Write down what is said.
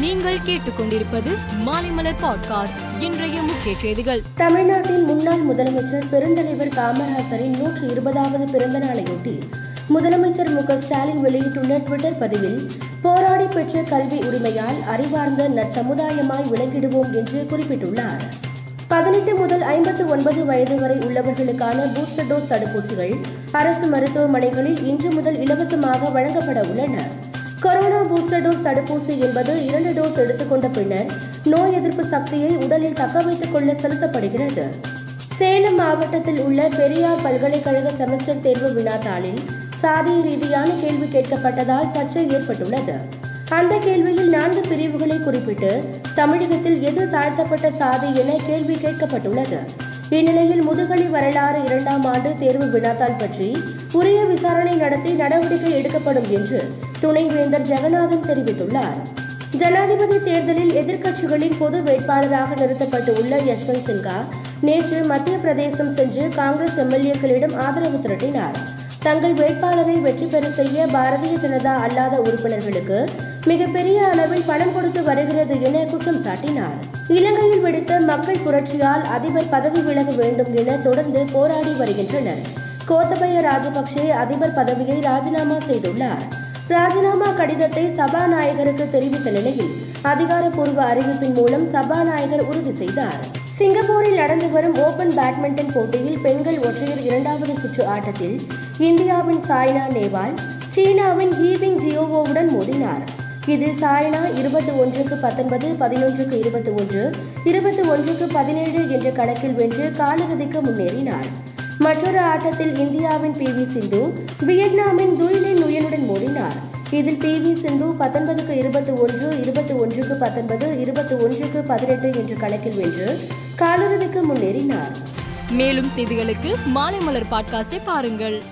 நீங்கள் கேட்டுக்கொண்டிருப்பது மாலைமலர் பாட்காஸ்ட் இன்றைய முக்கிய செய்திகள். தமிழ்நாட்டின் முன்னாள் முதலமைச்சர் பெருந்தலைவர் காமராசரின் நூற்றி இருபதாவது பிறந்த நாளையொட்டி முதலமைச்சர் மு ஸ்டாலின் வெளியிட்டுள்ள ட்விட்டர் பதிவில் போராடி பெற்ற கல்வி உரிமையால் அறிவார்ந்த நற்சமுதாயமாய் விளங்கிடுவோம் என்று குறிப்பிட்டுள்ளார். பதினெட்டு முதல் ஐம்பத்து ஒன்பது வயது வரை உள்ளவர்களுக்கான பூஸ்டர் டோஸ் தடுப்பூசிகள் அரசு மருத்துவமனைகளில் இன்று முதல் இலவசமாக வழங்கப்பட உள்ளன. கொரோனா பூஸ்டர் டோஸ் தடுப்பூசி என்பது இரண்டு டோஸ் எடுத்துக்கொண்ட பின்னர் நோய் எதிர்ப்பு சக்தியை உடலில் தக்க வைத்துக் கொள்ள செலுத்தப்படுகிறது. சேலம் மாவட்டத்தில் உள்ள பெரியார் பல்கலைக்கழக செமஸ்டர் தேர்வு வினாத்தாளில் சாதிய ரீதியான கேள்வி கேட்கப்பட்டதால் சர்ச்சை ஏற்பட்டுள்ளது. அந்த கேள்வியில் நான்கு பிரிவுகளை குறிப்பிட்டு தமிழகத்தில் எது தாழ்த்தப்பட்ட சாதி என கேள்வி கேட்கப்பட்டுள்ளது. இந்நிலையில் முதுகலி வரலாறு இரண்டாம் ஆண்டு தேர்வு வினாத்தாள் பற்றி உரிய விசாரணை நடத்தி நடவடிக்கை எடுக்கப்படும் என்று துணைவேந்தர் ஜெகநாதன் தெரிவித்துள்ளார். ஜனாதிபதி தேர்தலில் எதிர்க்கட்சிகளின் பொது வேட்பாளராக நிறுத்தப்பட்டு உள்ள யஷ்வந்த் சின்ஹா நேற்று மத்திய பிரதேசம் சென்று காங்கிரஸ் எம்எல்ஏக்களிடம் ஆதரவு திரட்டினார். தங்கள் வேட்பாளரை வெற்றி பெற செய்ய பாரதிய ஜனதா அல்லாத உறுப்பினர்களுக்கு மிகப்பெரிய அளவில் பணம் கொடுத்து வருகிறது என குற்றம் சாட்டினார். இலங்கையில் வெடித்த மக்கள் புரட்சியால் அதிபர் பதவி விலக வேண்டும் என தொடர்ந்து போராடி வருகின்றனர். கோத்தபய ராஜபக்சே அதிபர் பதவியை ராஜினாமா செய்துள்ளார். ராஜினாமா கடிதத்தை சபாநாயகருக்கு தெரிவித்த நிலையில் அதிகாரப்பூர்வ அறிவிப்பின் மூலம் சபாநாயகர் உறுதி செய்தார். சிங்கப்பூரில் நடந்து வரும் ஓபன் பேட்மிண்டன் போட்டியில் பெண்கள் ஒற்றையர் இரண்டாவது சுற்று ஆட்டத்தில் இந்தியாவின் சாய்னா நேவால் சீனாவின் ஈவிங் ஜியோவோவுடன் மோதினார். இதில் சாய்னா இருபத்தி ஒன்றுக்கு பத்தொன்பது பதினொன்றுக்கு இருபத்தி ஒன்று இருபத்தி ஒன்றுக்கு பதினேழு என்ற கணக்கில் வென்று காலிறுதிக்கு முன்னேறினார். மற்றொரு ஆட்டத்தில் இந்தியாவின் பி வி சிந்து வியட்நாமின் துயிலின் நுயனுடன் மோதினார். இதில் பி வி சிந்து பத்தொன்பதுக்கு இருபத்தி ஒன்று இருபத்தி ஒன்றுக்கு பத்தொன்பது இருபத்தி ஒன்றுக்கு பதினெட்டு என்ற கணக்கில் வென்று காலிறுதிக்கு முன்னேறினார். மேலும் செய்திகளுக்கு மாலை மலர் பாட்காஸ்டை பாருங்கள்.